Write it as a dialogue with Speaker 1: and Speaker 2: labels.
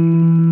Speaker 1: Mm-hmm.